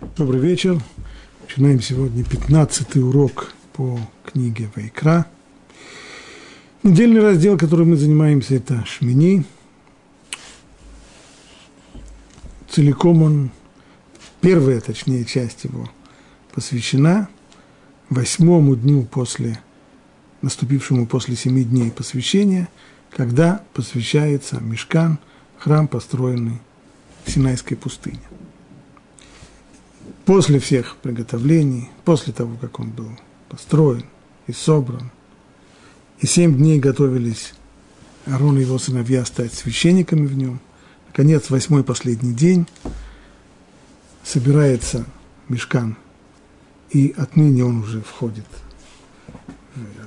Добрый вечер. Начинаем сегодня 15 урок по книге Вайкра. Недельный раздел, которым мы занимаемся, это Шмини. Целиком он, первая, точнее, часть его посвящена восьмому дню после, наступившему после семи дней посвящения, когда посвящается Мешкан, храм, построенный в Синайской пустыне после всех приготовлений, после того, как он был построен и собран, и семь дней готовились Аарон и его сыновья стать священниками в нем, наконец, восьмой последний день собирается мешкан, и отныне он уже входит,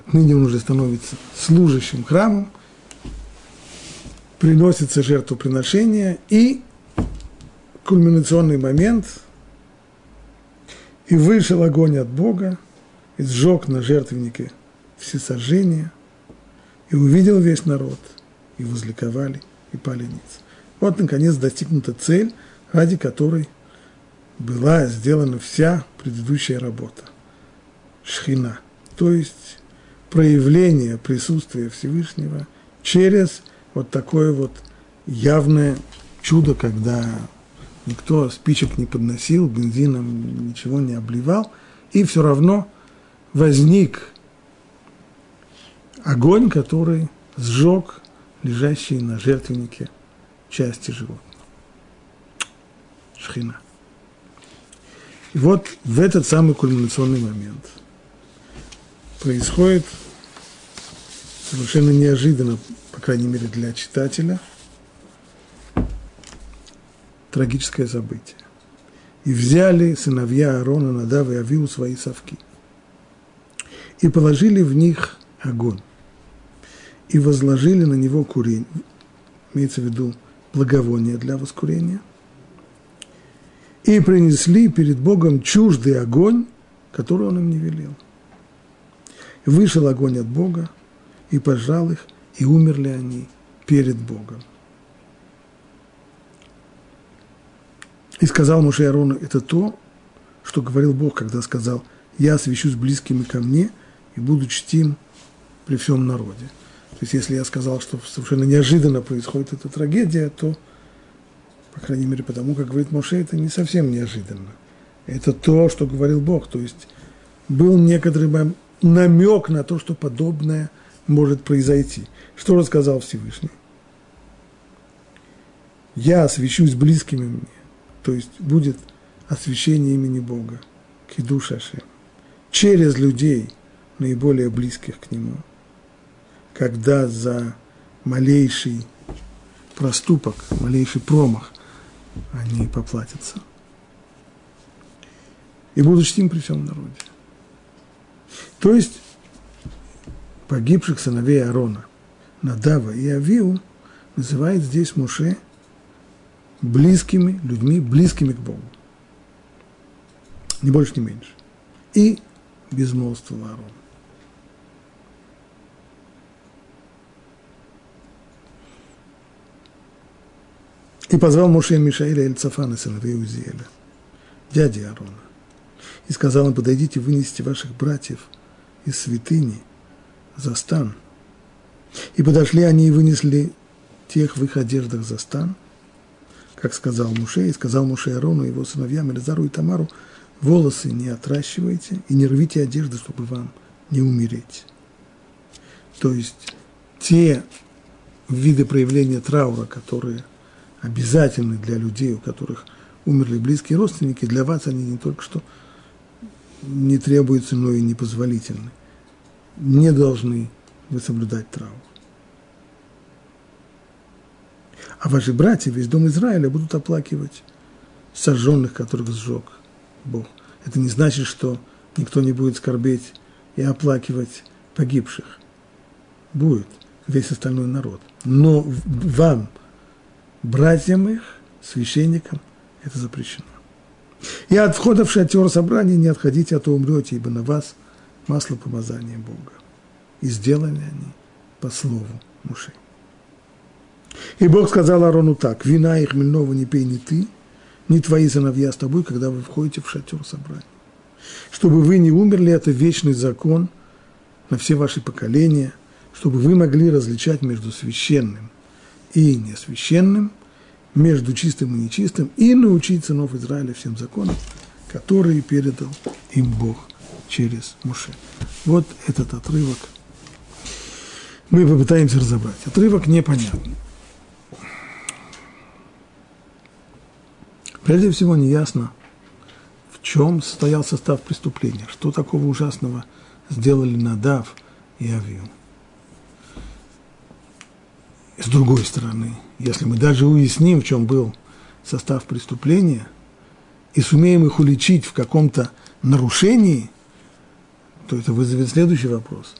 отныне он уже становится служащим храмом, приносится жертвоприношение, и кульминационный момент – и вышел огонь от Бога, и сжег на жертвеннике всесожжение, и увидел весь народ, и возликовали, и пали ниц. Вот, наконец, достигнута цель, ради которой была сделана вся предыдущая работа. Шхина, то есть проявление присутствия Всевышнего через вот такое вот явное чудо, когда никто спичек не подносил, бензином ничего не обливал, и все равно возник огонь, который сжег лежащие на жертвеннике части животного. Шхина. И вот в этот самый кульминационный момент происходит совершенно неожиданно, по крайней мере для читателя – трагическое событие. И взяли сыновья Аарона, Надава и Авиу свои совки. И положили в них огонь. И возложили на него курень. Имеется в виду благовоние для воскурения. И принесли перед Богом чуждый огонь, который он им не велел. вышел огонь от Бога, и пожал их, и умерли они перед Богом. И сказал Муше Арону, это то, что говорил Бог, когда сказал, я освящусь близкими ко мне и буду чтим при всем народе. То есть, если я сказал, что совершенно неожиданно происходит эта трагедия, то, по крайней мере, потому как говорит Моше, это не совсем неожиданно. Это то, что говорил Бог. То есть, был некоторый намек на то, что подобное может произойти. Что рассказал Всевышний? Я освящусь близкими мне то есть будет освящение имени Бога, кидуш Ашем, через людей, наиболее близких к Нему, когда за малейший проступок, малейший промах они поплатятся. И будут чтим при всем народе. То есть погибших сыновей Аарона, Надава и Авиу называет здесь Муше – близкими людьми, близкими к Богу. Ни больше, ни меньше. И безмолвство Аарона. И позвал Моше Мишаиля и Цафана, сыновей Узиэля, дяди Аарона. И сказал им, подойдите, вынесите ваших братьев из святыни за стан. И подошли они и вынесли тех в их одеждах за стан – как сказал Муше, и сказал Муше Арону, его сыновьям Элизару и Тамару, волосы не отращивайте и не рвите одежды, чтобы вам не умереть. То есть те виды проявления траура, которые обязательны для людей, у которых умерли близкие родственники, для вас они не только что не требуются, но и непозволительны. Не должны вы соблюдать траур. А ваши братья, весь дом Израиля, будут оплакивать сожженных, которых сжег Бог. Это не значит, что никто не будет скорбеть и оплакивать погибших. Будет весь остальной народ. Но вам, братьям их, священникам, это запрещено. И от входа в шатер собрания не отходите, а то умрете, ибо на вас масло помазания Бога. И сделали они по слову Мушей. И Бог сказал Арону так, вина и хмельного не пей ни ты, ни твои сыновья с тобой, когда вы входите в шатер собрания. Чтобы вы не умерли, это вечный закон на все ваши поколения, чтобы вы могли различать между священным и несвященным, между чистым и нечистым, и научить сынов Израиля всем законам, которые передал им Бог через Муше. Вот этот отрывок мы попытаемся разобрать. Отрывок непонятный. Прежде всего, неясно, в чем состоял состав преступления, что такого ужасного сделали Надав и Авиу. С другой стороны, если мы даже уясним, в чем был состав преступления, и сумеем их уличить в каком-то нарушении, то это вызовет следующий вопрос.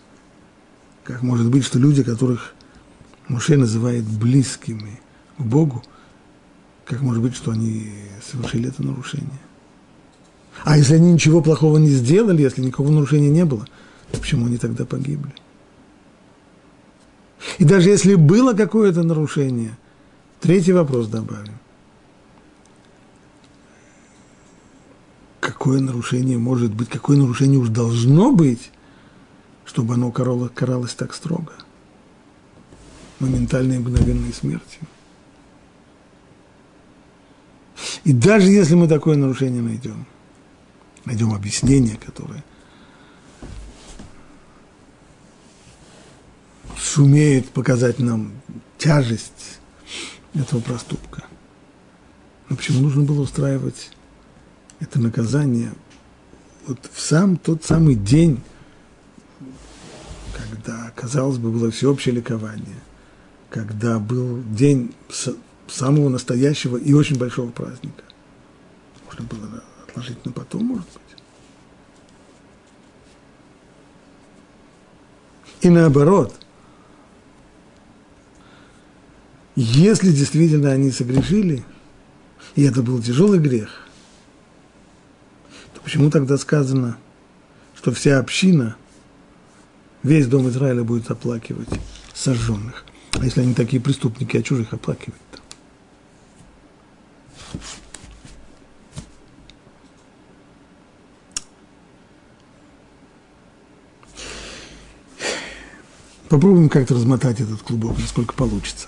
Как может быть, что люди, которых Муше называет близкими к Богу, как может быть, что они совершили это нарушение? А если они ничего плохого не сделали, если никакого нарушения не было, то почему они тогда погибли? И даже если было какое-то нарушение, третий вопрос добавим. Какое нарушение может быть, какое нарушение уж должно быть, чтобы оно каралось, так строго? Моментальной и мгновенной смертью. И даже если мы такое нарушение найдем, найдем объяснение, которое сумеет показать нам тяжесть этого проступка. Но почему нужно было устраивать это наказание вот в сам тот самый день, когда, казалось бы, было всеобщее ликование, когда был день самого настоящего и очень большого праздника. Можно было отложить на потом, может быть. И наоборот, если действительно они согрешили, и это был тяжелый грех, то почему тогда сказано, что вся община, весь дом Израиля будет оплакивать сожженных? А если они такие преступники, а чужих оплакивать-то? Попробуем как-то размотать этот клубок, насколько получится.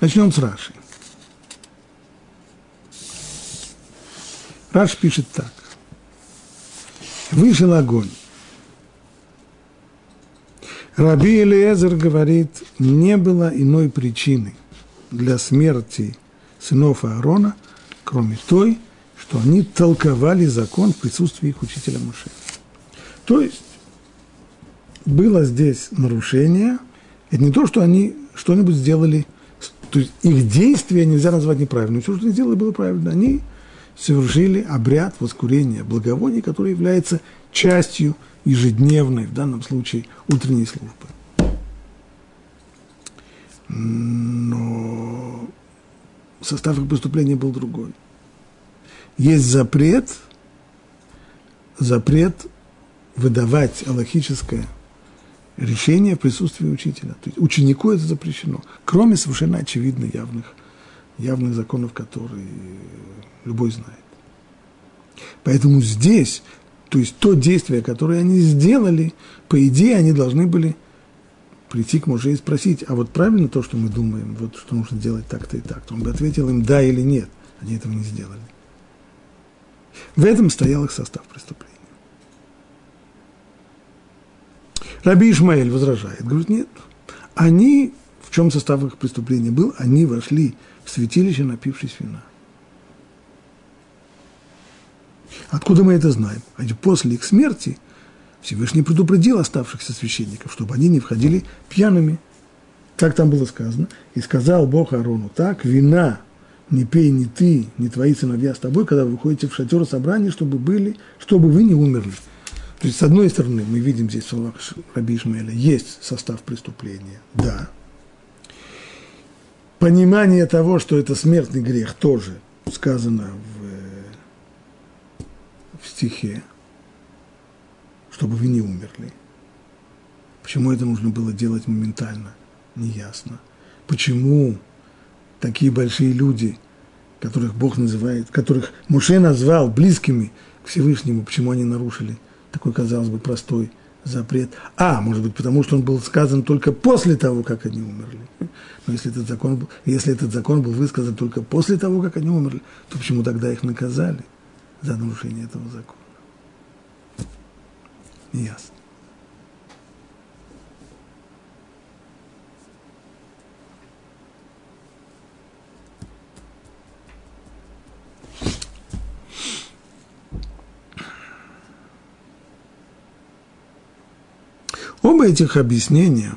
Начнем с Раши. Раш пишет так. Вышел огонь. Раби Элиезер говорит, не было иной причины для смерти сынов Аарона, кроме той, что они толковали закон в присутствии их учителя Муше. То есть было здесь нарушение, это не то, что они что-нибудь сделали – то есть их действия нельзя назвать неправильным. Все, что они сделали, было правильно. Они совершили обряд воскурения благовоний, который является частью ежедневной, в данном случае, утренней службы. Но состав их преступления был другой. Есть запрет, запрет выдавать аллахическое – решение в присутствии учителя. То есть ученику это запрещено, кроме совершенно очевидно явных, явных законов, которые любой знает. Поэтому здесь, то есть то действие, которое они сделали, по идее, они должны были прийти к муже и спросить, а вот правильно то, что мы думаем, вот что нужно делать так-то и так. Он бы ответил им да или нет. Они этого не сделали. В этом стоял их состав преступления. Раби Ишмаэль возражает, говорит, нет, они, в чем состав их преступления был, они вошли в святилище, напившись вина. Откуда мы это знаем? А после их смерти Всевышний предупредил оставшихся священников, чтобы они не входили пьяными. Как там было сказано? И сказал Бог Аарону так, вина не пей ни ты, ни твои сыновья с тобой, когда вы выходите в шатер собрания, чтобы были, чтобы вы не умерли. То есть, с одной стороны, мы видим здесь в словах Раби Ишмаэля, есть состав преступления, да. Понимание того, что это смертный грех, тоже сказано в, в стихе, чтобы вы не умерли. Почему это нужно было делать моментально, неясно. Почему такие большие люди которых Бог называет, которых Муше назвал близкими к Всевышнему, почему они нарушили такой, казалось бы, простой запрет. А, может быть, потому что он был сказан только после того, как они умерли. Но если этот закон, был, если этот закон был высказан только после того, как они умерли, то почему тогда их наказали за нарушение этого закона? Неясно. Оба этих объяснения,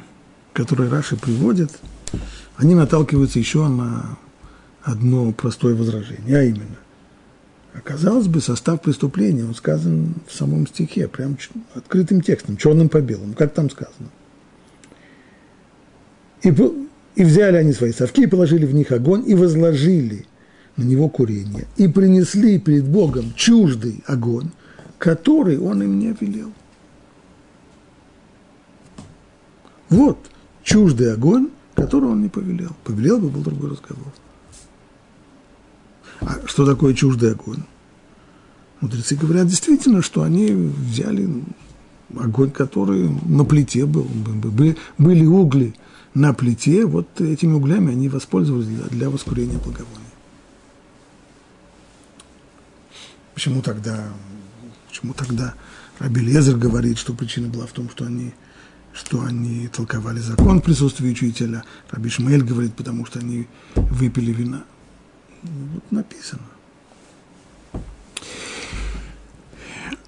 которые Раши приводит, они наталкиваются еще на одно простое возражение, а именно, оказалось бы, состав преступления, он сказан в самом стихе, прям открытым текстом, черным по белому, как там сказано. И, и взяли они свои совки, и положили в них огонь, и возложили на него курение, и принесли перед Богом чуждый огонь, который он им не велел. Вот чуждый огонь, который он не повелел. Повелел бы, был другой разговор. А что такое чуждый огонь? Мудрецы говорят действительно, что они взяли огонь, который на плите был. Были угли на плите, вот этими углями они воспользовались для, для воскурения благовония. Почему тогда, почему тогда Рабелезер говорит, что причина была в том, что они что они толковали закон в присутствии учителя. Раби Шмель говорит, потому что они выпили вина. Вот написано.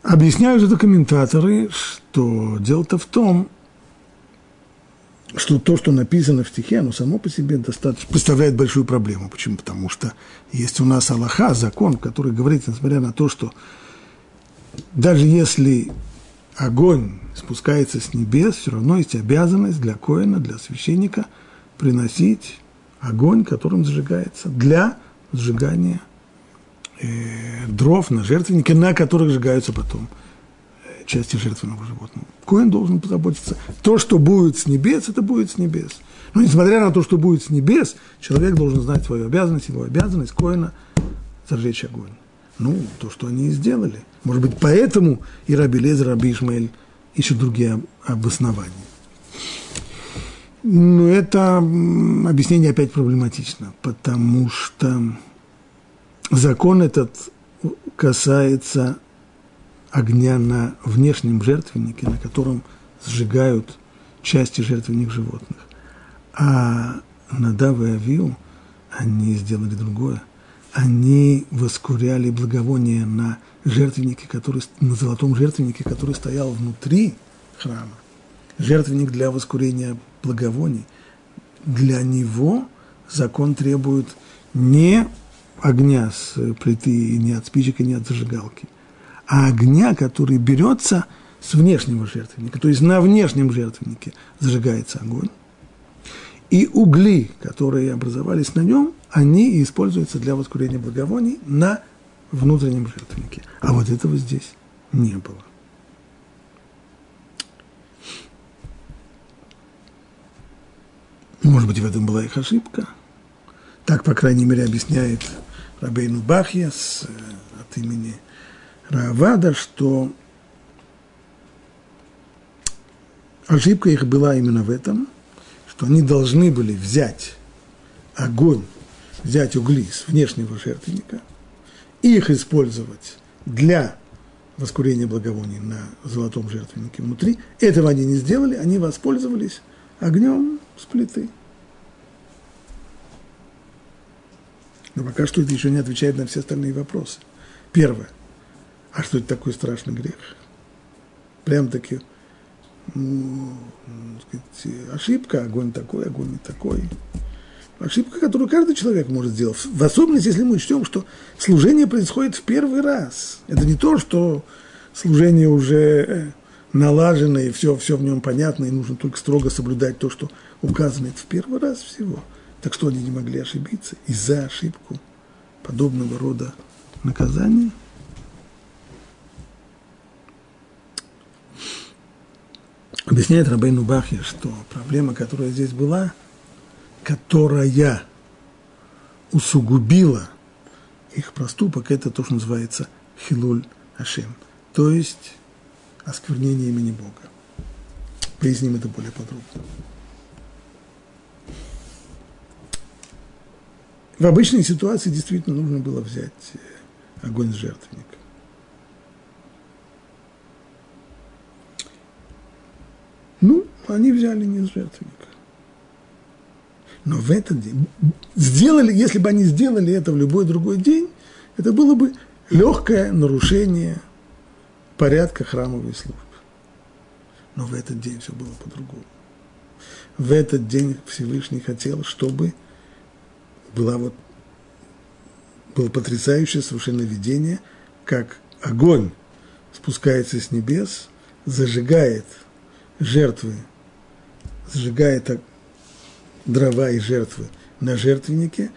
Объясняют это комментаторы, что дело-то в том, что то, что написано в стихе, оно само по себе достаточно представляет большую проблему. Почему? Потому что есть у нас Аллаха, закон, который говорит, несмотря на то, что даже если огонь спускается с небес, все равно есть обязанность для коина, для священника приносить огонь, которым зажигается, для сжигания э, дров на жертвеннике, на которых сжигаются потом э, части жертвенного животного. Коин должен позаботиться. То, что будет с небес, это будет с небес. Но несмотря на то, что будет с небес, человек должен знать свою обязанность, его обязанность коина зажечь огонь. Ну, то, что они и сделали. Может быть, поэтому и Раби Лезер, Раби Ишмаэль ищут другие обоснования. Но это объяснение опять проблематично, потому что закон этот касается огня на внешнем жертвеннике, на котором сжигают части жертвенных животных. А Надав и Авиу, они сделали другое – они воскуряли благовоние на жертвеннике, который, на золотом жертвеннике, который стоял внутри храма. Жертвенник для воскурения благовоний. Для него закон требует не огня с плиты, не от спичек и не от зажигалки, а огня, который берется с внешнего жертвенника. То есть на внешнем жертвеннике зажигается огонь, и угли, которые образовались на нем, они используются для воскурения благовоний на внутреннем жертвеннике. А вот этого здесь не было. Может быть, в этом была их ошибка. Так, по крайней мере, объясняет Рабейну Бахья с, э, от имени Равада, что ошибка их была именно в этом – что они должны были взять огонь, взять угли с внешнего жертвенника и их использовать для воскурения благовоний на золотом жертвеннике внутри. Этого они не сделали, они воспользовались огнем с плиты. Но пока что это еще не отвечает на все остальные вопросы. Первое. А что это такой страшный грех? Прям таки ну, сказать, ошибка, огонь такой, огонь не такой. Ошибка, которую каждый человек может сделать. В особенности, если мы учтем, что служение происходит в первый раз. Это не то, что служение уже э, налажено, и все, все в нем понятно, и нужно только строго соблюдать то, что указано. Это в первый раз всего. Так что они не могли ошибиться из-за ошибку подобного рода наказания – Объясняет Рабейну Бахья, что проблема, которая здесь была, которая усугубила их проступок – это то, что называется хилуль ашем, то есть осквернение имени Бога. Поясним это более подробно. В обычной ситуации действительно нужно было взять э, огонь с жертвенника. Ну, они взяли не с жертвенника. Но в этот день сделали, если бы они сделали это в любой другой день, это было бы легкое нарушение порядка храмовой службы. Но в этот день все было по-другому. В этот день Всевышний хотел, чтобы была вот, было потрясающее совершенно видение, как огонь спускается с небес, зажигает жертвы, зажигает дрова и жертвы на жертвеннике,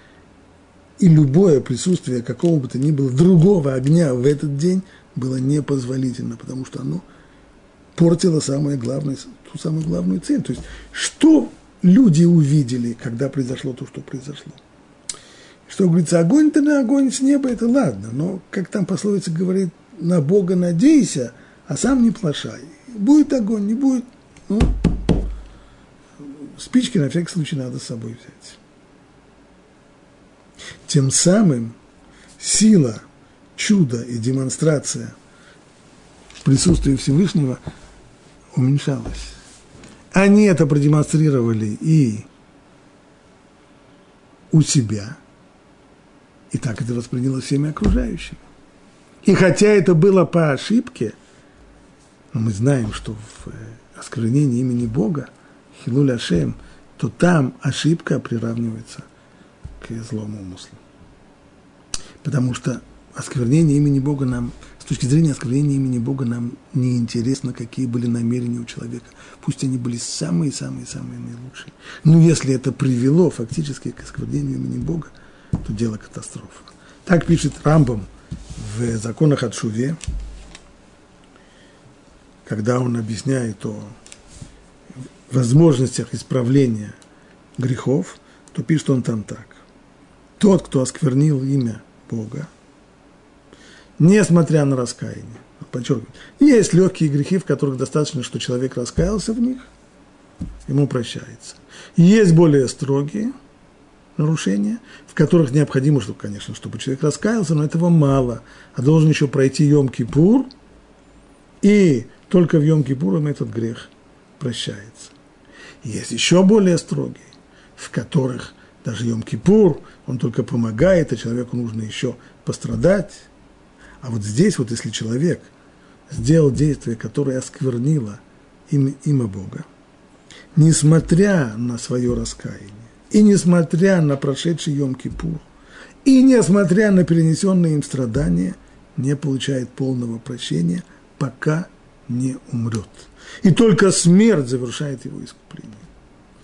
и любое присутствие какого бы то ни было другого огня в этот день было непозволительно, потому что оно портило самое главное, ту самую главную цель. То есть, что люди увидели, когда произошло то, что произошло – что говорится, огонь-то на огонь с неба, это ладно, но, как там пословица говорит, на Бога надейся, а сам не плашай. Будет огонь, не будет, ну, спички на всякий случай надо с собой взять. Тем самым сила, чудо и демонстрация присутствия Всевышнего уменьшалась. Они это продемонстрировали и у себя – и так это восприняло всеми окружающими. И хотя это было по ошибке, но мы знаем, что в э, осквернении имени Бога, Хилуль Ашем, то там ошибка приравнивается к злому умыслу. Потому что осквернение имени Бога нам, с точки зрения осквернения имени Бога, нам не интересно, какие были намерения у человека. Пусть они были самые-самые-самые наилучшие. Но если это привело фактически к осквернению имени Бога, то дело катастрофа. Так пишет Рамбом в законах от Шуве, когда он объясняет о возможностях исправления грехов, то пишет он там так. Тот, кто осквернил имя Бога, несмотря на раскаяние, подчеркиваю, есть легкие грехи, в которых достаточно, что человек раскаялся в них, ему прощается. Есть более строгие – нарушения, в которых необходимо, чтобы, конечно, чтобы человек раскаялся, но этого мало, а должен еще пройти Йом-Кипур, и только в Йом-Кипур этот грех прощается. есть еще более строгие, в которых даже Йом-Кипур, он только помогает, а человеку нужно еще пострадать. А вот здесь вот, если человек сделал действие, которое осквернило имя, имя Бога, несмотря на свое раскаяние, и несмотря на прошедший Йом-Кипур, и несмотря на перенесенные им страдания, не получает полного прощения, пока не умрет. И только смерть завершает его искупление.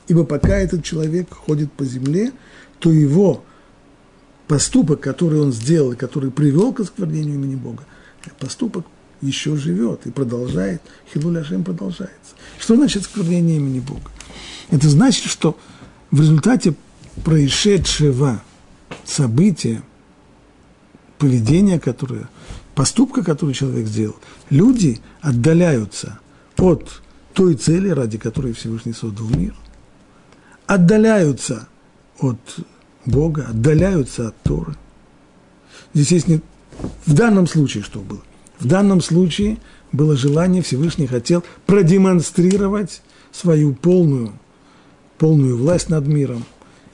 Ибо пока этот человек ходит по земле, то его поступок, который он сделал который привел к осквернению имени Бога, поступок еще живет и продолжает, Хилуль Ашем продолжается. Что значит осквернение имени Бога? Это значит, что в результате происшедшего события, поведения, которое, поступка, который человек сделал, люди отдаляются от той цели, ради которой Всевышний создал мир, отдаляются от Бога, отдаляются от Торы. Здесь есть не... В данном случае что было? В данном случае было желание, Всевышний хотел продемонстрировать свою полную полную власть над миром,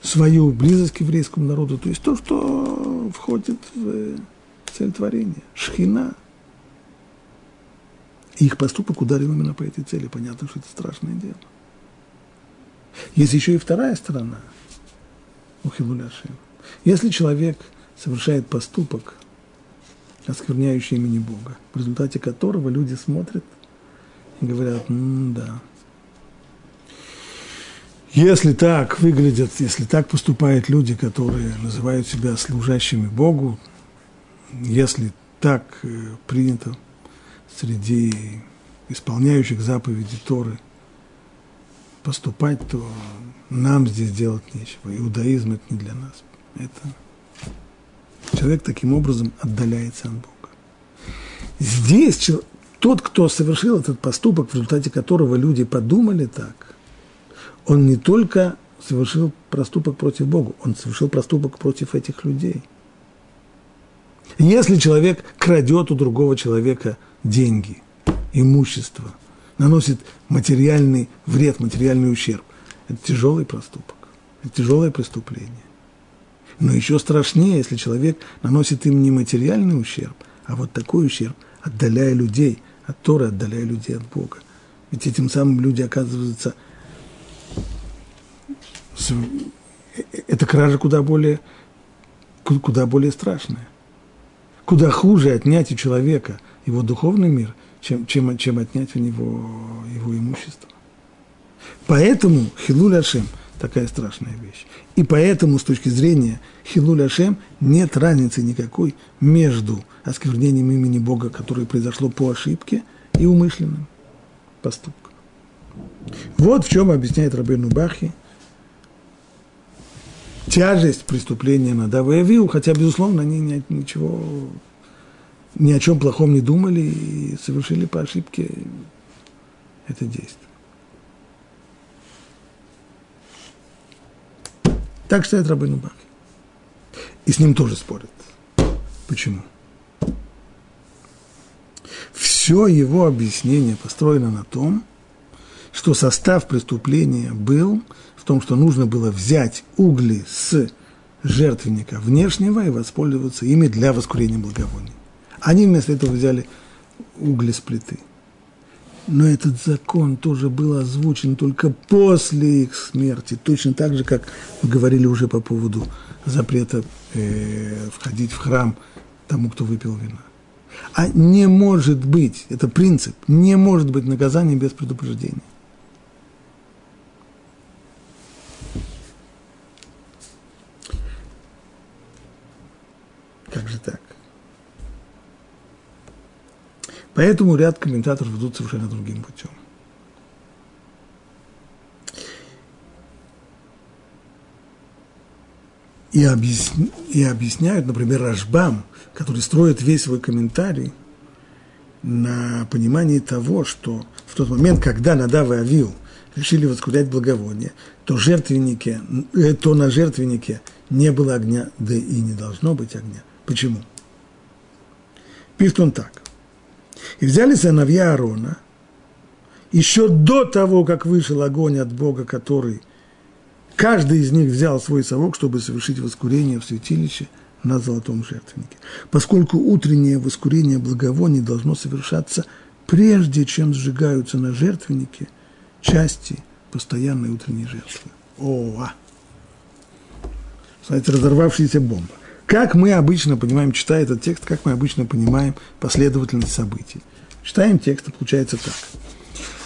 свою близость к еврейскому народу, то есть то, что входит в цель творения, шхина. И их поступок ударил именно по этой цели. Понятно, что это страшное дело. Есть еще и вторая сторона у Хилуляши. Если человек совершает поступок, оскверняющий имени Бога, в результате которого люди смотрят и говорят, да, если так выглядят, если так поступают люди, которые называют себя служащими Богу, если так э, принято среди исполняющих заповеди Торы поступать, то нам здесь делать нечего. Иудаизм – это не для нас. Это Человек таким образом отдаляется от Бога. Здесь тот, кто совершил этот поступок, в результате которого люди подумали так, он не только совершил проступок против Бога, он совершил проступок против этих людей. Если человек крадет у другого человека деньги, имущество, наносит материальный вред, материальный ущерб, это тяжелый проступок, это тяжелое преступление. Но еще страшнее, если человек наносит им не материальный ущерб, а вот такой ущерб, отдаляя людей от Торы, отдаляя людей от Бога. Ведь этим самым люди оказываются это кража куда более, куда более страшная. Куда хуже отнять у человека его духовный мир, чем, чем, чем отнять у него его имущество. Поэтому Хилуль Ашем такая страшная вещь. И поэтому с точки зрения Хилуль Ашем нет разницы никакой между осквернением имени Бога, которое произошло по ошибке, и умышленным поступком. Вот в чем объясняет Рабейну Бахи тяжесть преступления Надава и Авиу, хотя, безусловно, они ни, ничего, ни о чем плохом не думали и совершили по ошибке это действие. Так считает Рабыну Бахи. И с ним тоже спорят. Почему? Все его объяснение построено на том, что состав преступления был в том, что нужно было взять угли с жертвенника внешнего и воспользоваться ими для воскурения благовоний. Они вместо этого взяли угли с плиты. Но этот закон тоже был озвучен только после их смерти, точно так же, как мы говорили уже по поводу запрета э, входить в храм тому, кто выпил вина. А не может быть, это принцип, не может быть наказания без предупреждения. Как же так? Поэтому ряд комментаторов идут совершенно другим путем. И, объясня, и объясняют, например, Рашбам, который строит весь свой комментарий на понимании того, что в тот момент, когда Надав и Авил решили воскурять благовоние, то, жертвеннике, э, то на жертвеннике не было огня, да и не должно быть огня. Почему? Пишет он так. И взяли сыновья Аарона, еще до того, как вышел огонь от Бога, который каждый из них взял свой совок, чтобы совершить воскурение в святилище на золотом жертвеннике. Поскольку утреннее воскурение благовоний должно совершаться прежде, чем сжигаются на жертвеннике части постоянной утренней жертвы. О, а! Знаете, разорвавшаяся бомба. Как мы обычно понимаем, читая этот текст, как мы обычно понимаем последовательность событий. Читаем текст, и получается так.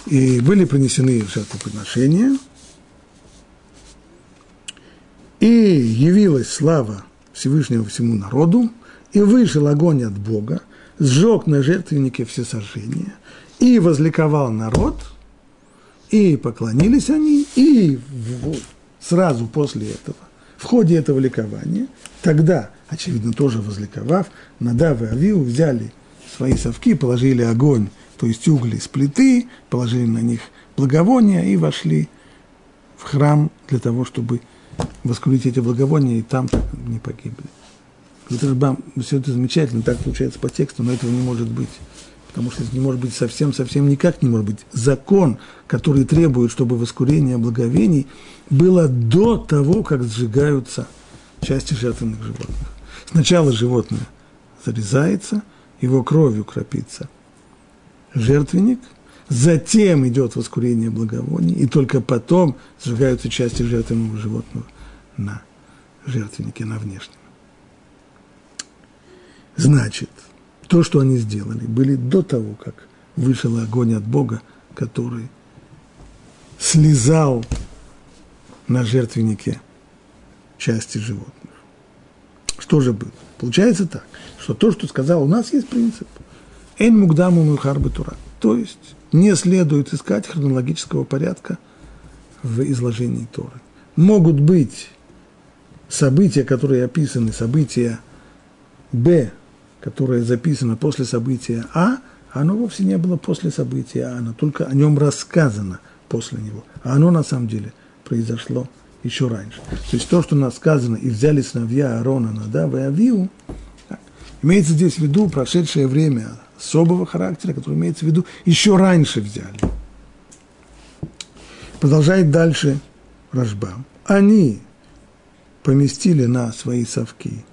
И были принесены жертвоприношения, и явилась слава Всевышнего всему народу, и вышел огонь от Бога, сжег на жертвеннике все сожжения, и возликовал народ, и поклонились они, и сразу после этого, в ходе этого ликования, тогда очевидно, тоже возликовав, Надав и Авиу взяли свои совки, положили огонь, то есть угли с плиты, положили на них благовония и вошли в храм для того, чтобы воскурить эти благовония и там не погибли. Это все это замечательно, так получается по тексту, но этого не может быть. Потому что это не может быть совсем, совсем никак не может быть. Закон, который требует, чтобы воскурение благовений было до того, как сжигаются части жертвенных животных. Сначала животное зарезается, его кровью кропится жертвенник, затем идет воскурение благовоний, и только потом сжигаются части жертвенного животного на жертвеннике, на внешнем. Значит, то, что они сделали, были до того, как вышел огонь от Бога, который слезал на жертвеннике части животных. Что же было? Получается так, что то, что сказал, у нас есть принцип. Эн мугдаму мухарбы тура. То есть не следует искать хронологического порядка в изложении Торы. Могут быть события, которые описаны, события Б, которое записано после события А, оно вовсе не было после события А, оно только о нем рассказано после него. А оно на самом деле произошло еще раньше. То есть то, что у нас сказано, и взяли сыновья Аарона, Надава и Авиу, имеется здесь в виду прошедшее время особого характера, который имеется в виду еще раньше взяли. Продолжает дальше Рожбам. Они поместили на свои совки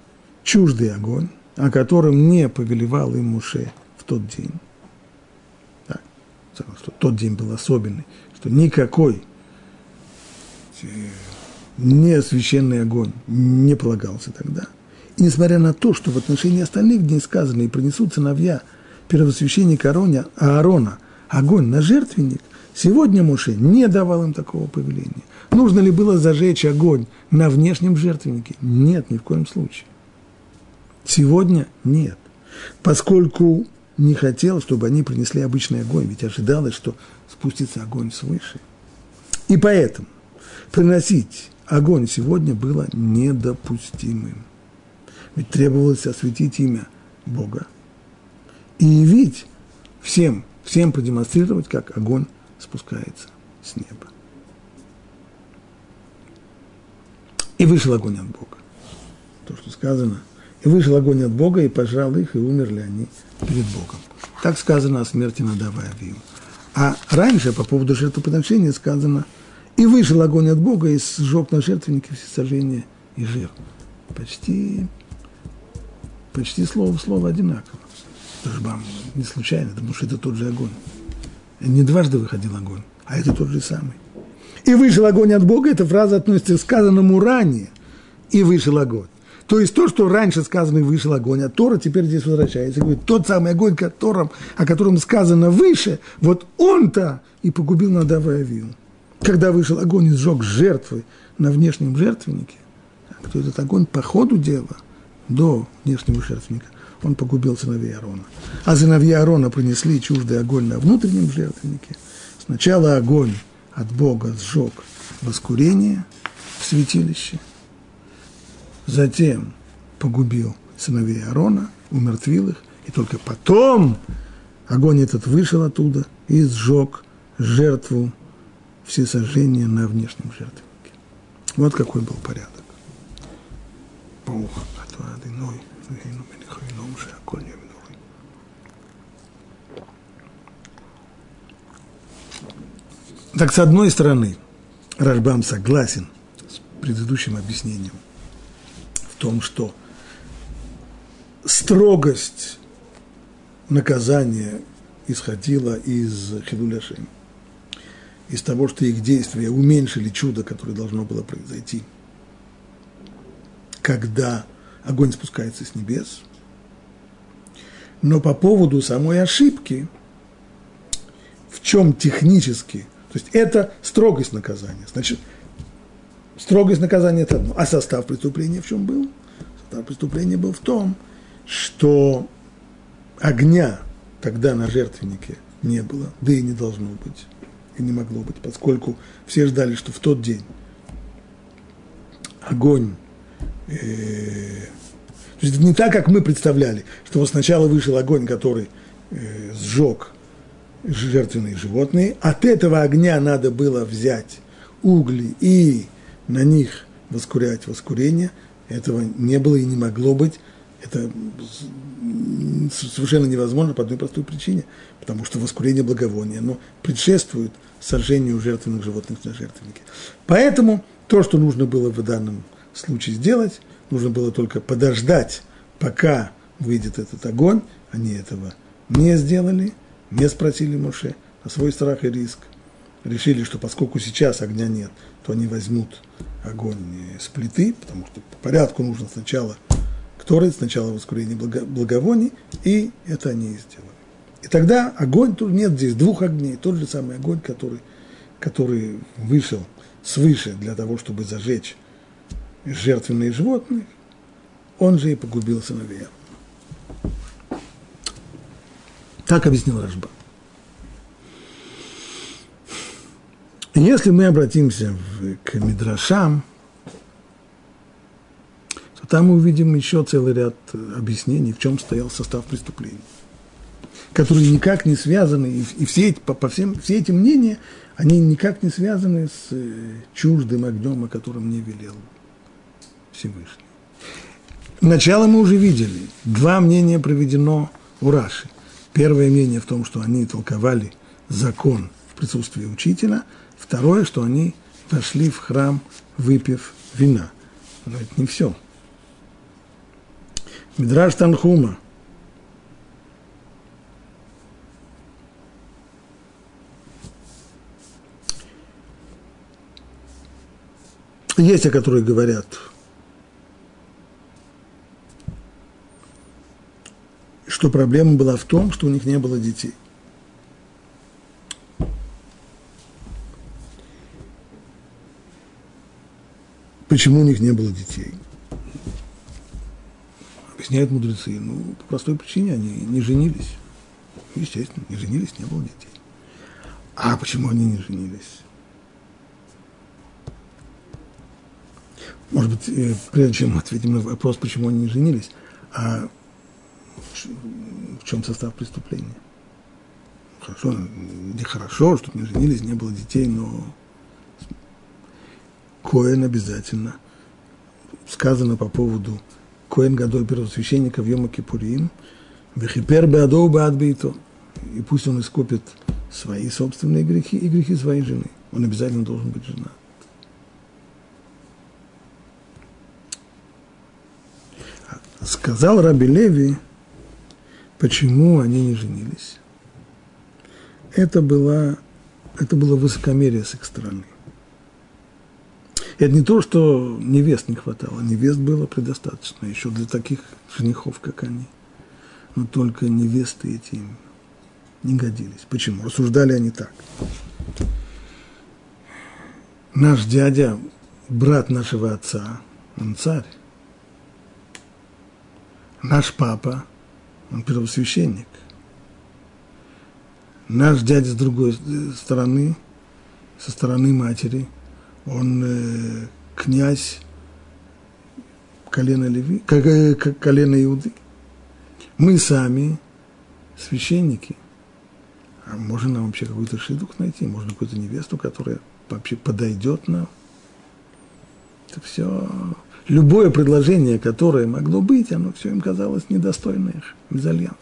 чуждый огонь, о котором не повелевал им Муше в тот день. Так, что тот день был особенный, что никакой э, не священный огонь не полагался тогда. И несмотря на то, что в отношении остальных дней сказано, и принесут сыновья первосвященника Аароня, Аарона огонь на жертвенник, сегодня Муше не давал им такого повеления. Нужно ли было зажечь огонь на внешнем жертвеннике? Нет, ни в коем случае. Сегодня нет. Поскольку не хотел, чтобы они принесли обычный огонь, ведь ожидалось, что спустится огонь свыше. И поэтому приносить огонь сегодня было недопустимым. Ведь требовалось осветить имя Бога и явить всем, всем продемонстрировать, как огонь спускается с неба. И вышел огонь от Бога. То, что сказано. И вышел огонь от Бога, и пожрал их, и умерли они перед Богом. Так сказано о смерти Надава Авиу. А раньше по поводу жертвоприношения сказано, и вышел огонь от Бога, и сжег на жертвеннике все сожжения и жир. Почти, почти слово в слово одинаково. Жбам не случайно, потому что это тот же огонь. Не дважды выходил огонь, а это тот же самый. И вышел огонь от Бога, эта фраза относится к сказанному ранее. И вышел огонь. То есть то, что раньше сказано и вышел огонь от Тора, теперь здесь возвращается. Говорит, тот самый огонь, которым, о котором сказано выше, вот он-то и погубил Надава и. Когда вышел огонь и сжег жертвы на внешнем жертвеннике, то этот огонь по ходу дела до внешнего жертвенника, он погубил сыновей Аарона. А сыновья Аарона принесли чуждый огонь на внутреннем жертвеннике. Сначала огонь от Бога сжег воскурение в святилище, затем погубил сыновей Аарона, умертвил их, и только потом огонь этот вышел оттуда и сжег жертву все сожжения на внешнем жертвеннике. Вот какой был порядок. Так, с одной стороны, Рашбам согласен с предыдущим объяснением в том, что строгость наказания исходила из Хилуляшем, из того, что их действия уменьшили чудо, которое должно было произойти, когда огонь спускается с небес. Но по поводу самой ошибки, в чем технически то есть это строгость наказания. Значит, строгость наказания – это одно. А состав преступления в чем был? Состав преступления был в том, что огня тогда на жертвеннике не было, да и не должно быть, и не могло быть, поскольку все ждали, что в тот день огонь э, то есть не так, как мы представляли, что вот сначала вышел огонь, который э, сжег жертвенные животные. От этого огня надо было взять угли и на них воскурять воскурение. Этого не было и не могло быть. Это совершенно невозможно по одной простой причине, потому что воскурение благовония, оно предшествует сожжению жертвенных животных на жертвеннике. Поэтому то, что нужно было в данном случае сделать, нужно было только подождать, пока выйдет этот огонь. Они этого не сделали – не спросили Моше на свой страх и риск. Решили, что поскольку сейчас огня нет, то они возьмут огонь с плиты, потому что по порядку нужно сначала который сначала воскурение благовоний, и это они и сделали. И тогда огонь, тут нет здесь двух огней, тот же самый огонь, который, который вышел свыше для того, чтобы зажечь жертвенные животные, он же и погубил сыновей Так объяснил Рашба. Если мы обратимся к Мидрашам, там мы увидим еще целый ряд объяснений, в чем стоял состав преступления, которые никак не связаны, и, все, эти, по, по всем, все эти мнения, они никак не связаны с э, чуждым огнем, о котором мне велел Всевышний. Начало мы уже видели. Два мнения проведено у Раши. Первое мнение в том, что они толковали закон в присутствии учителя. Второе, что они вошли в храм, выпив вина. Но это не все. Мидраш Танхума. Есть, о которых говорят, что проблема была в том, что у них не было детей. Почему у них не было детей? Объясняют мудрецы. Ну, по простой причине они не женились. Естественно, не женились, не было детей. А почему они не женились? Может быть, э, прежде чем ответим на вопрос, почему они не женились, а в чем состав преступления? Хорошо, нехорошо, что не женились, не было детей, но Коэн обязательно. Сказано по поводу Коэн Гадоль первосвященника в Йома Кипурим, Вехипер Беадоу Беадбейто. И пусть он искупит свои собственные грехи и грехи своей жены. Он обязательно должен быть женат. Сказал Раби Леви, почему они не женились. Это, было, это было высокомерие с их стороны. Это не то, что невест не хватало, невест было предостаточно еще для таких женихов, как они. Но только невесты эти им не годились. Почему? Рассуждали они так. Наш дядя, брат нашего отца, он царь. Наш папа, он первосвященник. Наш дядя с другой стороны, со стороны матери – он э, князь колена Леви, как, как колено Иуды. Мы сами священники. А можно нам вообще какой-то шидух найти? Можно какую-то невесту, которая вообще подойдет нам? Это все... Любое предложение, которое могло быть, оно все им казалось недостойно их, мезальянс.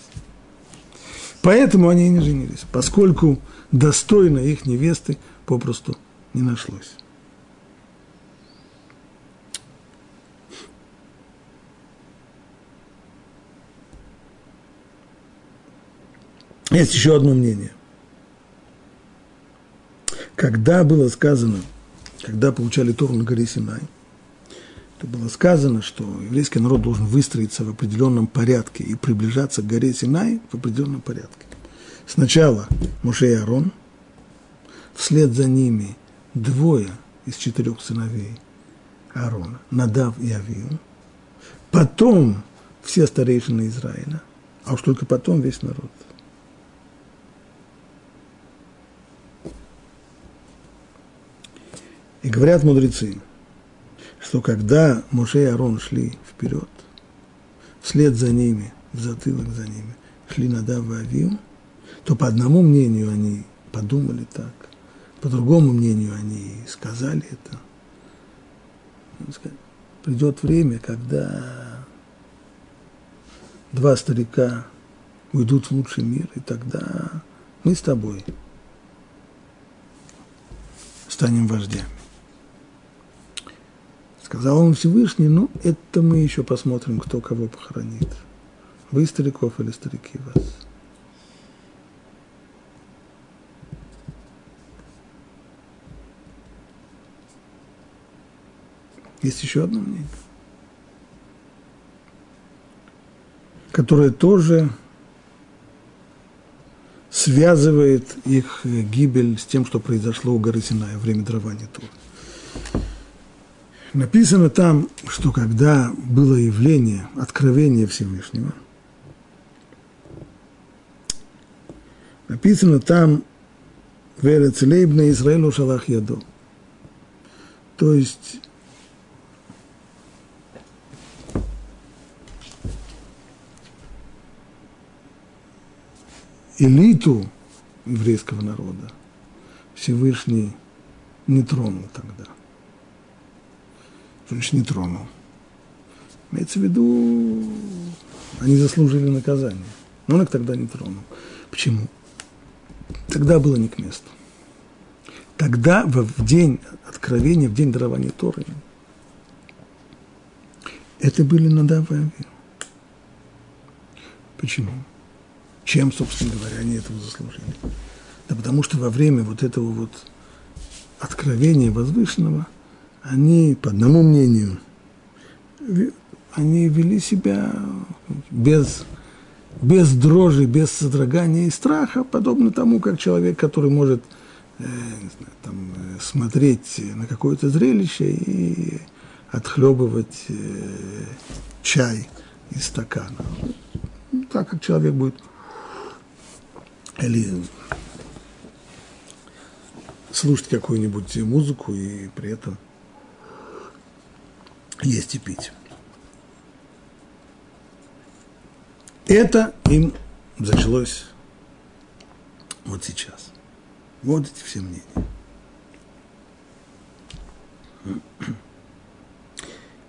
Поэтому они и не женились, поскольку достойно их невесты попросту не нашлось. Есть еще одно мнение. Когда было сказано, когда получали Тору на горе Синай, то было сказано, что еврейский народ должен выстроиться в определенном порядке и приближаться к горе Синай в определенном порядке. Сначала Моше и Арон, вслед за ними двое из четырех сыновей Аарона, Надав и Авиу, потом все старейшины Израиля, а уж только потом весь народ – И говорят мудрецы, что когда Моше и Арон шли вперед, вслед за ними, в затылок за ними, шли Надав и то по одному мнению они подумали так, по другому мнению они сказали это. Придет время, когда два старика уйдут в лучший мир, и тогда мы с тобой станем вождями. Сказал он Всевышний, ну, это мы еще посмотрим, кто кого похоронит. Вы стариков или старики вас. Есть еще одно мнение, которое тоже связывает их гибель с тем, что произошло у горы Синая во время дарования Тура. Написано там, что когда было явление, откровение Всевышнего, написано там «Верецелейбна Израилу шалах ядо». То есть элиту еврейского народа Всевышний не тронул тогда – Значит не тронул? Имеется в виду, они заслужили наказание. Но он их тогда не тронул. Почему? Тогда было не к месту. Тогда, в день откровения, в день дарования Торы, это были Надав. Почему? Чем, собственно говоря, они этого заслужили? Да потому что во время вот этого вот откровения возвышенного они, по одному мнению, они вели себя без, без дрожи, без содрогания и страха, подобно тому, как человек, который может э, знаю, там, э, смотреть на какое-то зрелище и отхлебывать э, чай из стакана. Так как человек будет или слушать какую-нибудь музыку и при этом есть и пить. Это им началось вот сейчас. Вот эти все мнения.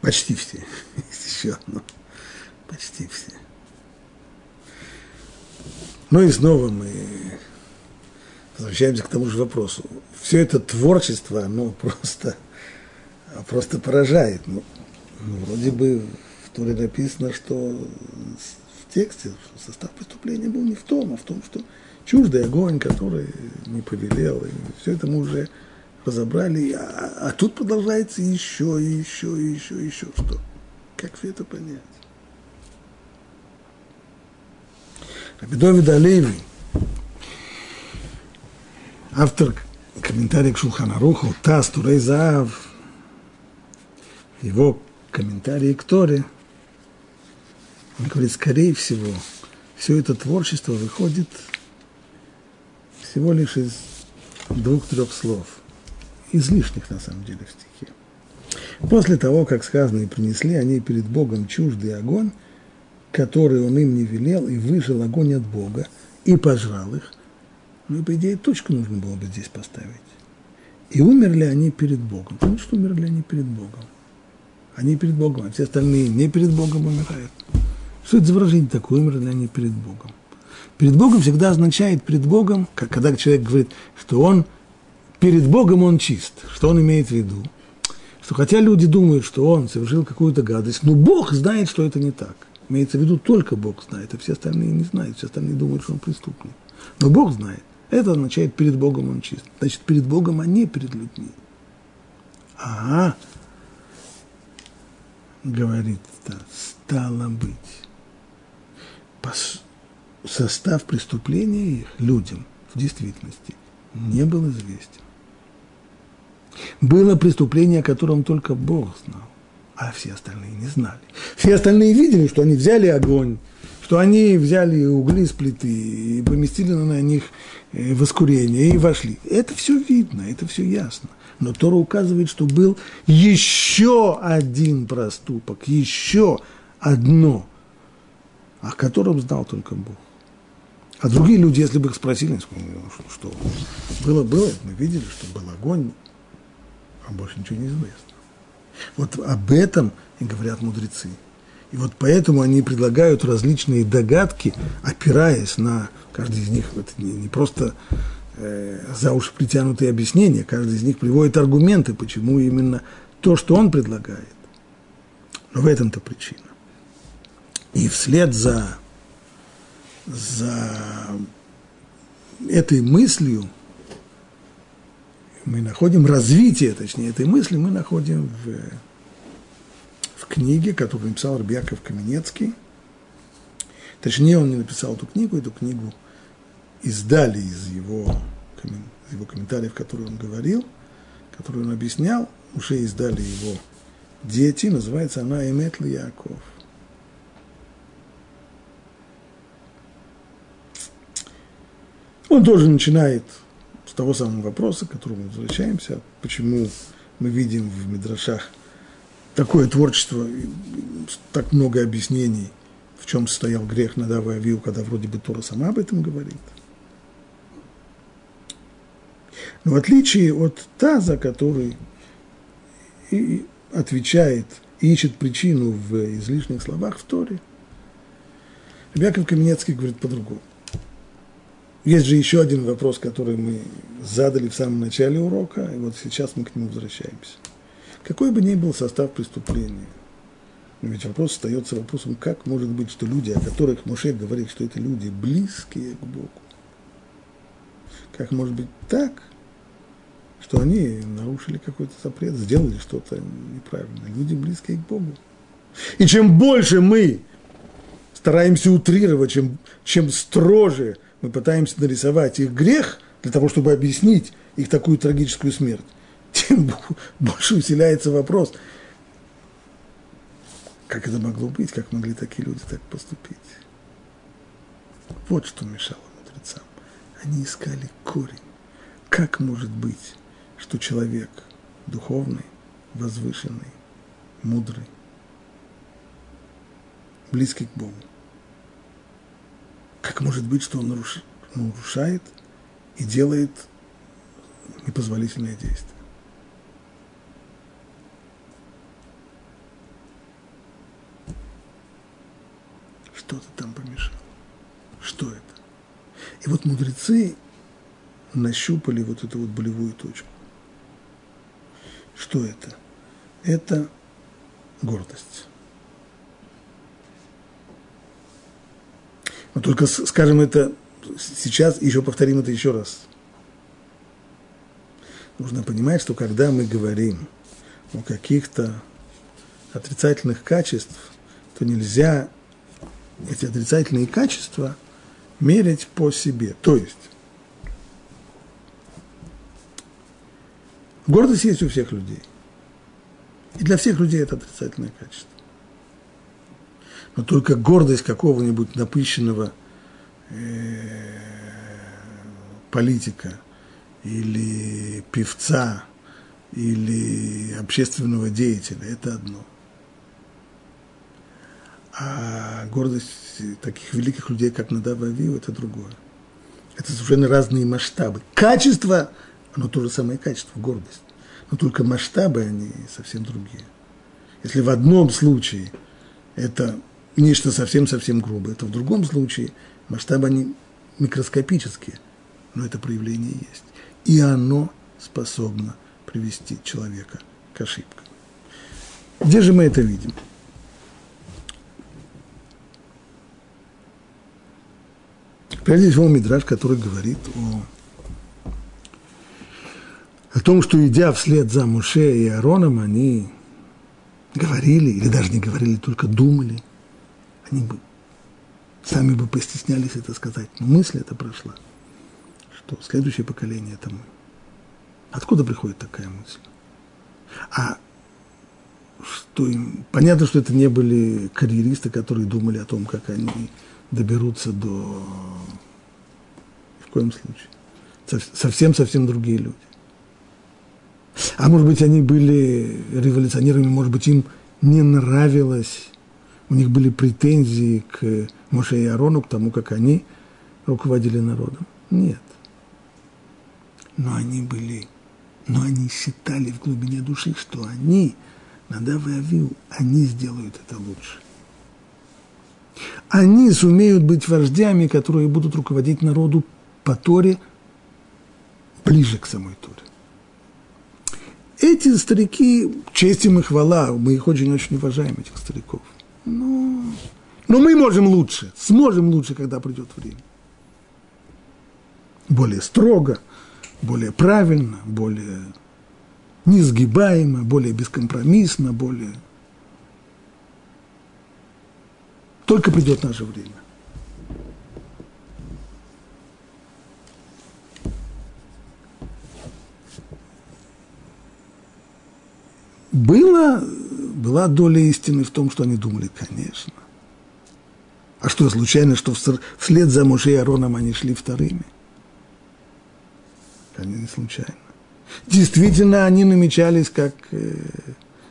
Почти все. Есть еще одно. Почти все. Ну и снова мы возвращаемся к тому же вопросу. Все это творчество, оно просто, просто поражает. Ну, ну, вроде бы в Торе написано, что в тексте состав преступления был не в том, а в том, что чуждый огонь, который не повелел. И все это мы уже разобрали. А, а тут продолжается еще, и еще, и еще, и еще. Что? Как все это понять? Рабидовид Алеви, автор комментария к Шулханаруху, Тас Турей Заав, его комментарии к Торе, он говорит, скорее всего, все это творчество выходит всего лишь из двух-трех слов, излишних на самом деле в стихе. После того, как сказано, и принесли они перед Богом чуждый огонь, который он им не велел, и выжил огонь от Бога, и пожрал их. Ну по идее, точку нужно было бы здесь поставить. И умерли они перед Богом. Потому что умерли они перед Богом. Они перед Богом, а все остальные не перед Богом умирают. Что это за выражение такое, умерли они перед Богом? Перед Богом всегда означает перед Богом, когда человек говорит, что он перед Богом он чист. Что он имеет в виду? Что хотя люди думают, что он совершил какую-то гадость, но Бог знает, что это не так. Имеется в виду, только Бог знает, а все остальные не знают, все остальные думают, что он преступник. Но Бог знает. Это означает, перед Богом он чист. Значит, перед Богом, а не перед людьми. Ага, говорит, да, стало быть. Состав преступления их людям в действительности не был известен. Было преступление, о котором только Бог знал а все остальные не знали. Все остальные видели, что они взяли огонь, что они взяли угли с плиты и поместили на них э, воскурение и вошли. Это все видно, это все ясно. Но Тора указывает, что был еще один проступок, еще одно, о котором знал только Бог. А другие люди, если бы их спросили, что, что было, было, мы видели, что был огонь, а больше ничего не известно. Вот об этом и говорят мудрецы. И вот поэтому они предлагают различные догадки, опираясь на каждый из них, это не, не просто за уши притянутые объяснения, каждый из них приводит аргументы, почему именно то, что он предлагает. Но в этом-то причина. И вслед за, за этой мыслью мы находим развитие, точнее, этой мысли мы находим в, в книге, которую написал Рбяков Каменецкий. Точнее, он не написал эту книгу, эту книгу издали из его, из его комментариев, которые он говорил, которые он объяснял, уже издали его дети, называется она Эметли Яков. Он тоже начинает с того самого вопроса, к которому возвращаемся, почему мы видим в Мидрашах такое творчество, так много объяснений в чем состоял грех Надава и Авиу, когда вроде бы Тора сама об этом говорит. Но в отличие от Таза, который и отвечает, ищет причину в излишних словах в Торе, Яков Каменецкий говорит по-другому. Есть же еще один вопрос, который мы задали в самом начале урока, и вот сейчас мы к нему возвращаемся. Какой бы ни был состав преступления, ведь вопрос остается вопросом, как может быть, что люди, о которых Моше говорит, что это люди близкие к Богу, как может быть так, что они нарушили какой-то запрет, сделали что-то неправильно. Люди близкие к Богу. И чем больше мы стараемся утрировать, чем, чем строже мы пытаемся нарисовать их грех для того, чтобы объяснить их такую трагическую смерть, тем больше усиляется вопрос, как это могло быть, как могли такие люди так поступить. Вот что мешало мудрецам. Они искали корень. Как может быть, что человек духовный, возвышенный, мудрый, близкий к Богу, как может быть, что он нарушает и делает непозволительные действия? Что-то там помешало. Что это? И вот мудрецы нащупали вот эту вот болевую точку. Что это? Это гордость. Но только скажем это сейчас, еще повторим это еще раз. Нужно понимать, что когда мы говорим о каких-то отрицательных качествах, то нельзя эти отрицательные качества мерить по себе. То есть, гордость есть у всех людей. И для всех людей это отрицательное качество но только гордость какого-нибудь напыщенного э, политика или певца или общественного деятеля – это одно. А гордость таких великих людей, как Надава Авиу, это другое. Это совершенно разные масштабы. Качество, оно то же самое качество, гордость. Но только масштабы, они совсем другие. Если в одном случае это нечто совсем-совсем грубое, то в другом случае масштабы они микроскопические, но это проявление есть. И оно способно привести человека к ошибкам. Где же мы это видим? Прежде всего, Мидраж, который говорит о, о том, что идя вслед за Муше и Аароном, они говорили, или даже не говорили, только думали – они бы сами бы постеснялись это сказать. Но мысль это прошла, что следующее поколение это мы. Откуда приходит такая мысль? А что им... Понятно, что это не были карьеристы, которые думали о том, как они доберутся до... В коем случае. Совсем-совсем другие люди. А может быть, они были революционерами, может быть, им не нравилось у них были претензии к Моше и Арону, к тому, как они руководили народом. Нет. Но они были, но они считали в глубине души, что они, Надав и Авил, они сделают это лучше. Они сумеют быть вождями, которые будут руководить народу по Торе ближе к самой Торе. Эти старики, честь им и хвала, мы их очень-очень уважаем, этих стариков – ну, но мы можем лучше, сможем лучше, когда придет время. Более строго, более правильно, более несгибаемо, более бескомпромиссно, более... Только придет наше время. Было была доля истины в том, что они думали, конечно. А что, случайно, что вслед за Моше и Ароном они шли вторыми? Конечно, не случайно. Действительно, они намечались как э,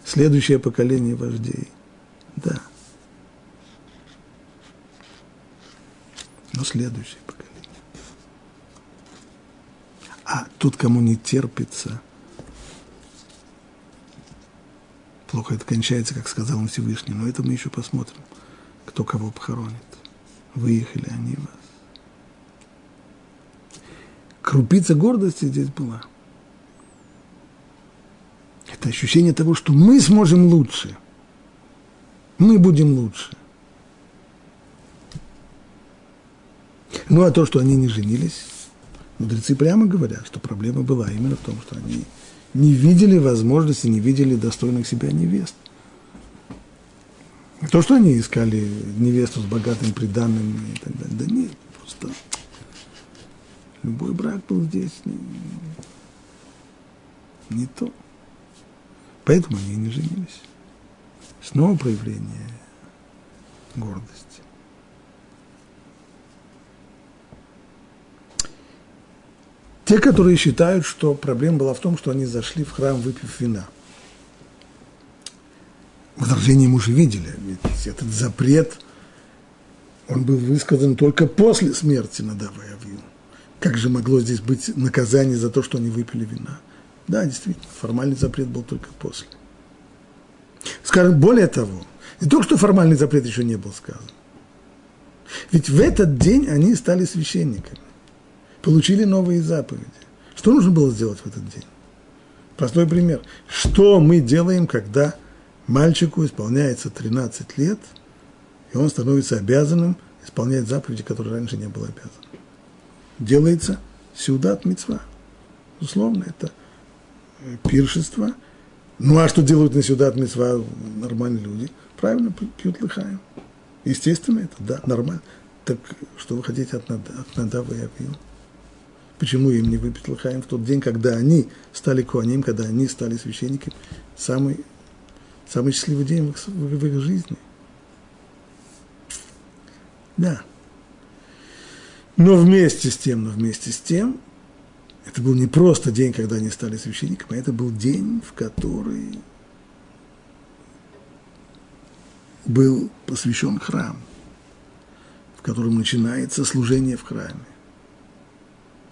следующее поколение вождей. Да. но следующее поколение. А тут, кому не терпится, плохо это кончается, как сказал он Всевышний, но это мы еще посмотрим, кто кого похоронит. Выехали они вас. Крупица гордости здесь была. Это ощущение того, что мы сможем лучше. Мы будем лучше. Ну, а то, что они не женились, мудрецы прямо говорят, что проблема была именно в том, что они не видели возможности, не видели достойных себя невест. Не то, что они искали невесту с богатым приданным и так далее. Да нет, просто любой брак был здесь не, не то. Поэтому они не женились. Снова проявление гордости. Те, которые считают, что проблема была в том, что они зашли в храм, выпив вина. Возражение мы уже видели, ведь этот запрет, он был высказан только после смерти Надава и. Как же могло здесь быть наказание за то, что они выпили вина? Да, действительно, формальный запрет был только после. Скажем, более того, не только что формальный запрет еще не был сказан. Ведь в этот день они стали священниками получили новые заповеди. Что нужно было сделать в этот день? Простой пример. Что мы делаем, когда мальчику исполняется 13 лет, и он становится обязанным исполнять заповеди, которые раньше не был обязан? Делается сюдат мецва. Условно, это пиршество. Ну а что делают на сюдат мецва нормальные люди? Правильно, пьют лыхаем. Естественно, это да, нормально. Так что вы хотите от, от Надава и Авил? Почему им не выпить лохаем в тот день, когда они стали куаним, когда они стали священниками? Самый, самый счастливый день в их, в их жизни. Да. Но вместе с тем, но вместе с тем, это был не просто день, когда они стали священниками, а это был день, в который был посвящен храм, в котором начинается служение в храме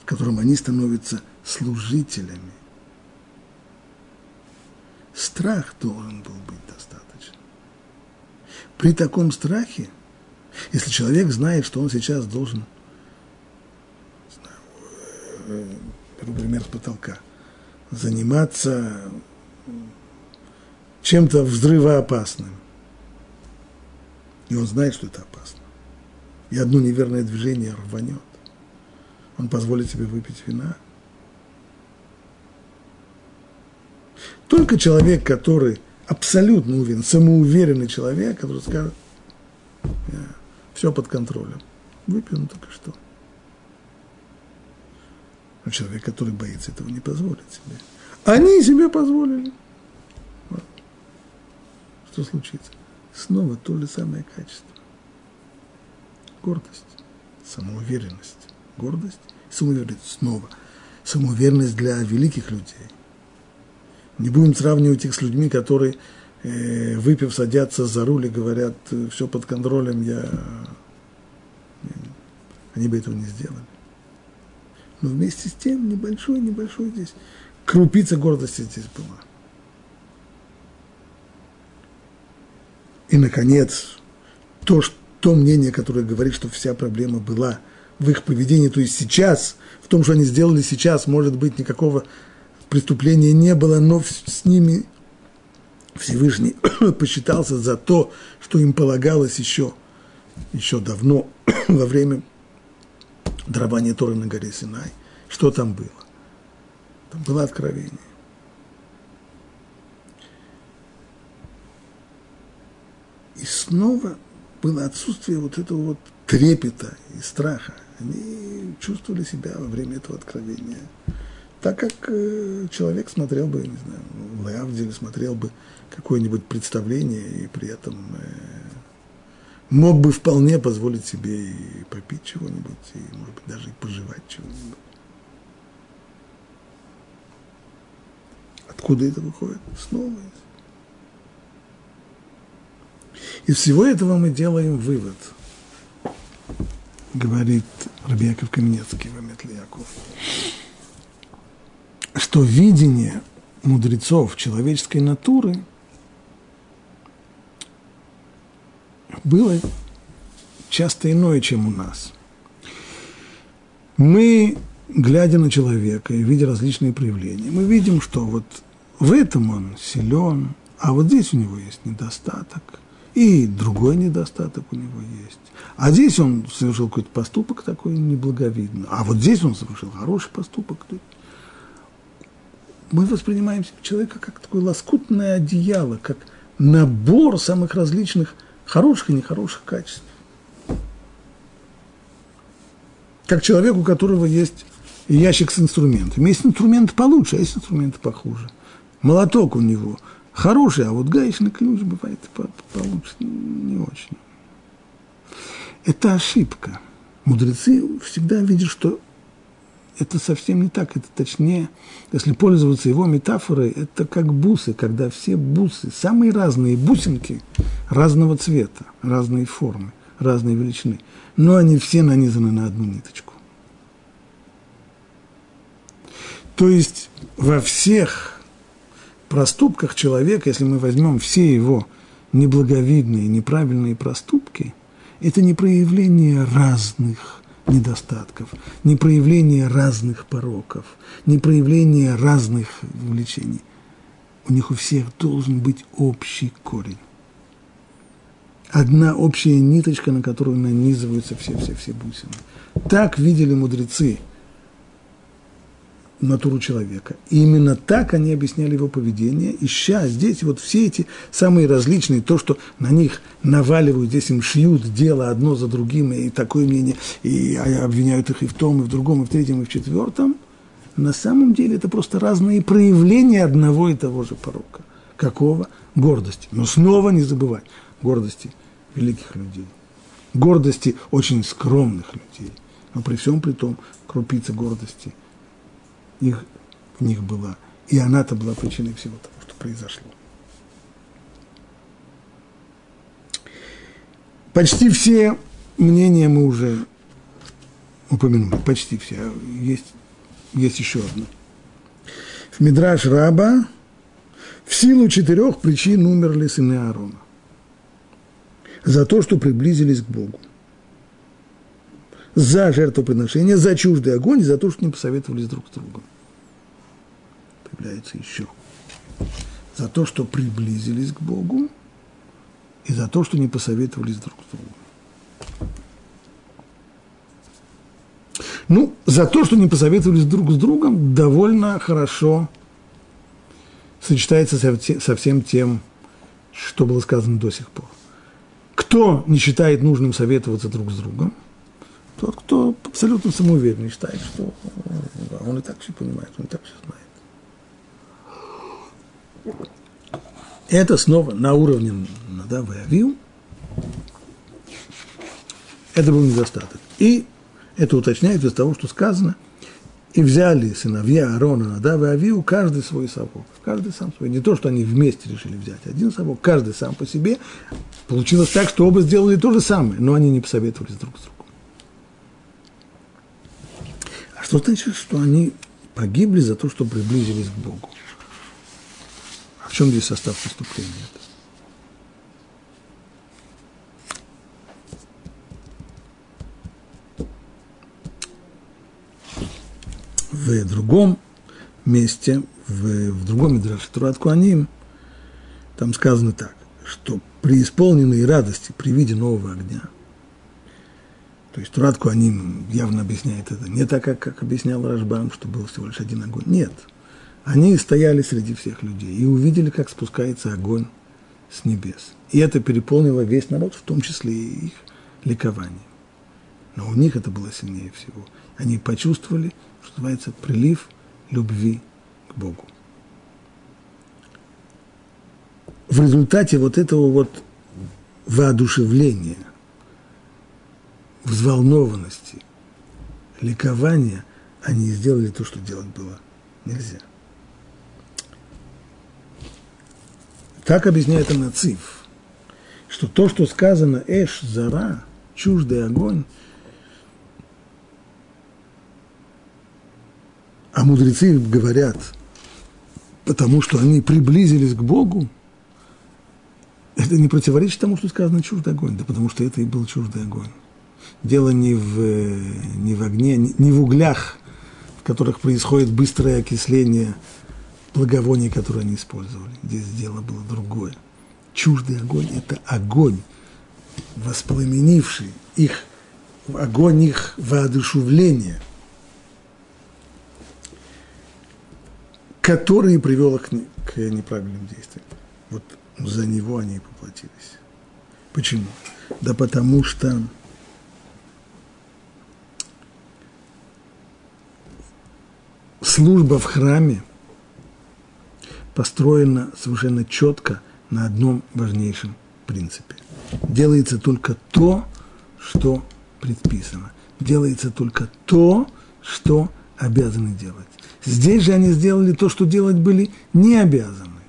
котором они становятся служителями. Страх должен был быть достаточно. При таком страхе, если человек знает, что он сейчас должен, знаю, беру пример с потолка, заниматься чем-то взрывоопасным, и он знает, что это опасно, и одно неверное движение рванет, он позволит себе выпить вина. Только человек, который абсолютно уверен, самоуверенный человек, который скажет, все под контролем. Выпил, ну только что. Но человек, который боится этого, не позволит себе. Они себе позволили. Вот. Что случится? Снова то же самое качество. Гордость, самоуверенность гордость, самоуверенность снова. Самоуверенность для великих людей. Не будем сравнивать их с людьми, которые, э, выпив, садятся за руль и говорят, все под контролем, я... Они бы этого не сделали. Но вместе с тем небольшой, небольшой здесь, крупица гордости здесь была. И, наконец, то, что, то мнение, которое говорит, что вся проблема была в их поведении, то есть сейчас, в том, что они сделали сейчас, может быть, никакого преступления не было, но с ними Всевышний посчитался за то, что им полагалось еще, еще давно, во время дарования Торы на горе Синай. Что там было? Там было откровение. И снова было отсутствие вот этого вот трепета и страха они чувствовали себя во время этого откровения так, как э, человек смотрел бы, не знаю, в Лавделе смотрел бы какое-нибудь представление и при этом э, мог бы вполне позволить себе и попить чего-нибудь, и, может быть, даже и пожевать чего-нибудь. Откуда это выходит? Снова. Из всего этого мы делаем вывод – говорит Рабиаков Каменецкий в Аметле Яков, что видение мудрецов человеческой натуры было часто иное, чем у нас. Мы, глядя на человека и видя различные проявления, мы видим, что вот в этом он силен, а вот здесь у него есть недостаток, и другой недостаток у него есть. А здесь он совершил какой-то поступок такой неблаговидный, а вот здесь он совершил хороший поступок. Мы воспринимаем человека как такое лоскутное одеяло, как набор самых различных хороших и нехороших качеств. Как человек, у которого есть ящик с инструментами. Есть инструменты получше, а есть инструменты похуже. Молоток у него хороший, а вот гаечный ключ бывает получше не очень. Это ошибка. Мудрецы всегда видят, что это совсем не так, это точнее, если пользоваться его метафорой, это как бусы, когда все бусы, самые разные бусинки разного цвета, разной формы, разной величины, но они все нанизаны на одну ниточку. То есть во всех проступках человека, если мы возьмем все его неблаговидные, неправильные проступки, это не проявление разных недостатков, не проявление разных пороков, не проявление разных увлечений. У них у всех должен быть общий корень. Одна общая ниточка, на которую нанизываются все-все-все бусины. Так видели мудрецы – натуру человека. И именно так они объясняли его поведение, ища здесь вот все эти самые различные, то, что на них наваливают, здесь им шьют дело одно за другим, и такое мнение, и обвиняют их и в том, и в другом, и в третьем, и в четвертом, на самом деле это просто разные проявления одного и того же порока. Какого? Гордости. Но снова не забывать гордости великих людей, гордости очень скромных людей, но при всем при том крупица гордости – их, в них была. И она-то была причиной всего того, что произошло. Почти все мнения мы уже упомянули, почти все. Есть, есть еще одно. В Мидраш Раба в силу четырех причин умерли сыны Аарона. За то, что приблизились к Богу. За жертвоприношение, за чуждый огонь за то, что не посоветовались друг с другом появляется еще. За то, что приблизились к Богу, и за то, что не посоветовались друг с другом. Ну, за то, что не посоветовались друг с другом, довольно хорошо сочетается со всем тем, что было сказано до сих пор. Кто не считает нужным советоваться друг с другом, тот, кто абсолютно самоуверенный, считает, что он и так все понимает, он и так все знает. Это снова на уровне Надава и Авиу. Это был недостаток. И это уточняется из того, что сказано. И взяли сыновья Аарона, Надава и Авиу, каждый свой совок. Каждый сам свой. Не то, что они вместе решили взять один совок, каждый сам по себе. Получилось так, что оба сделали то же самое, но они не посоветовались друг с другом. А что значит, что они погибли за то, что приблизились к Богу? В чем здесь состав преступления? В другом месте, в, в другом Мидраше Турат Куаним, там сказано так, что при исполненной радости при виде нового огня, то есть Турат Куаним явно объясняет это не так, как, как объяснял Рашбам, что был всего лишь один огонь. Нет – они стояли среди всех людей и увидели, как спускается огонь с небес. И это переполнило весь народ, в том числе и их ликование. Но у них это было сильнее всего. Они почувствовали, что называется, прилив любви к Богу. В результате вот этого вот воодушевления, взволнованности, ликования, а они сделали то, что делать было нельзя. Так объясняет Анациф, что то, что сказано «эш зара», «чуждый огонь», а мудрецы говорят, потому что они приблизились к Богу, это не противоречит тому, что сказано «чуждый огонь», да потому что это и был чуждый огонь. Дело не в, не в огне, не в углях, в которых происходит быстрое окисление благовоний, которые они использовали. Здесь дело было другое. Чуждый огонь – это огонь, воспламенивший их, огонь их воодушевления, который привел их к неправильным действиям. Вот за него они и поплатились. Почему? Да потому что служба в храме построена совершенно четко на одном важнейшем принципе. Делается только то, что предписано. Делается только то, что обязаны делать. Здесь же они сделали то, что делать были не обязаны.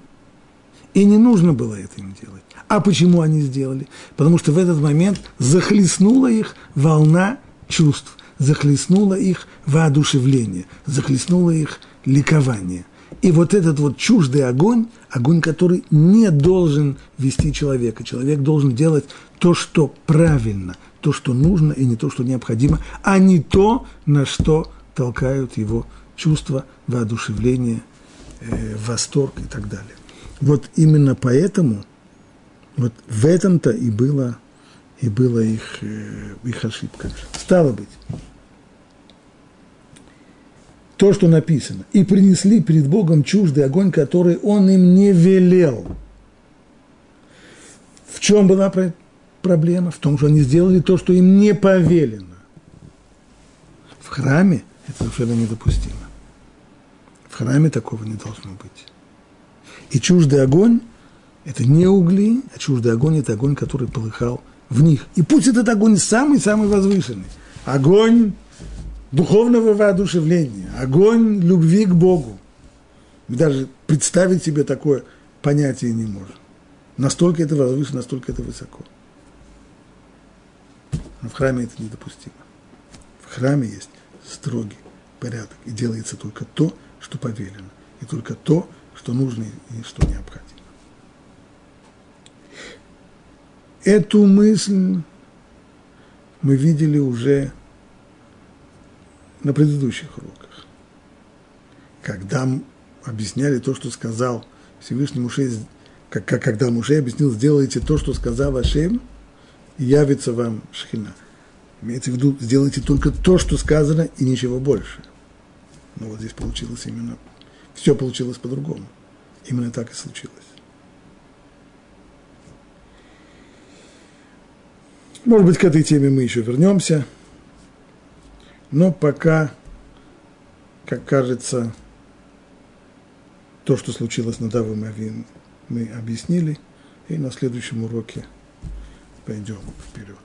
И не нужно было это им делать. А почему они сделали? Потому что в этот момент захлестнула их волна чувств захлестнуло их воодушевление, захлестнуло их ликование. И вот этот вот чуждый огонь, огонь, который не должен вести человека. Человек должен делать то, что правильно, то, что нужно, и не то, что необходимо, а не то, на что толкают его чувства, воодушевление, э, восторг и так далее. Вот именно поэтому, вот в этом-то и было, и была их, э, их ошибка. Стало быть, то, что написано, и принесли перед Богом чуждый огонь, который Он им не велел. В чем была проблема? В том, что они сделали то, что им не повелено. В храме это совершенно недопустимо. В храме такого не должно быть. И чуждый огонь – это не угли, а чуждый огонь – это огонь, который полыхал в них. И пусть этот огонь самый-самый возвышенный. Огонь духовного воодушевления, огонь любви к Богу. Мы даже представить себе такое понятие не можем. Настолько это возвышено, настолько это высоко. Но в храме это недопустимо. В храме есть строгий порядок, и делается только то, что повелено, и только то, что нужно и что необходимо. Эту мысль мы видели уже на предыдущих уроках, когда объясняли то, что сказал Всевышний Муше, как, когда Муше объяснил, сделайте то, что сказал Ашем, и явится вам Шхина. Имеется в виду, сделайте только то, что сказано, и ничего больше. Но вот здесь получилось именно, все получилось по-другому. Именно так и случилось. Может быть, к этой теме мы еще вернемся. Но пока, как кажется, то, что случилось на Давом Авин, мы объяснили, и на следующем уроке пойдем вперед.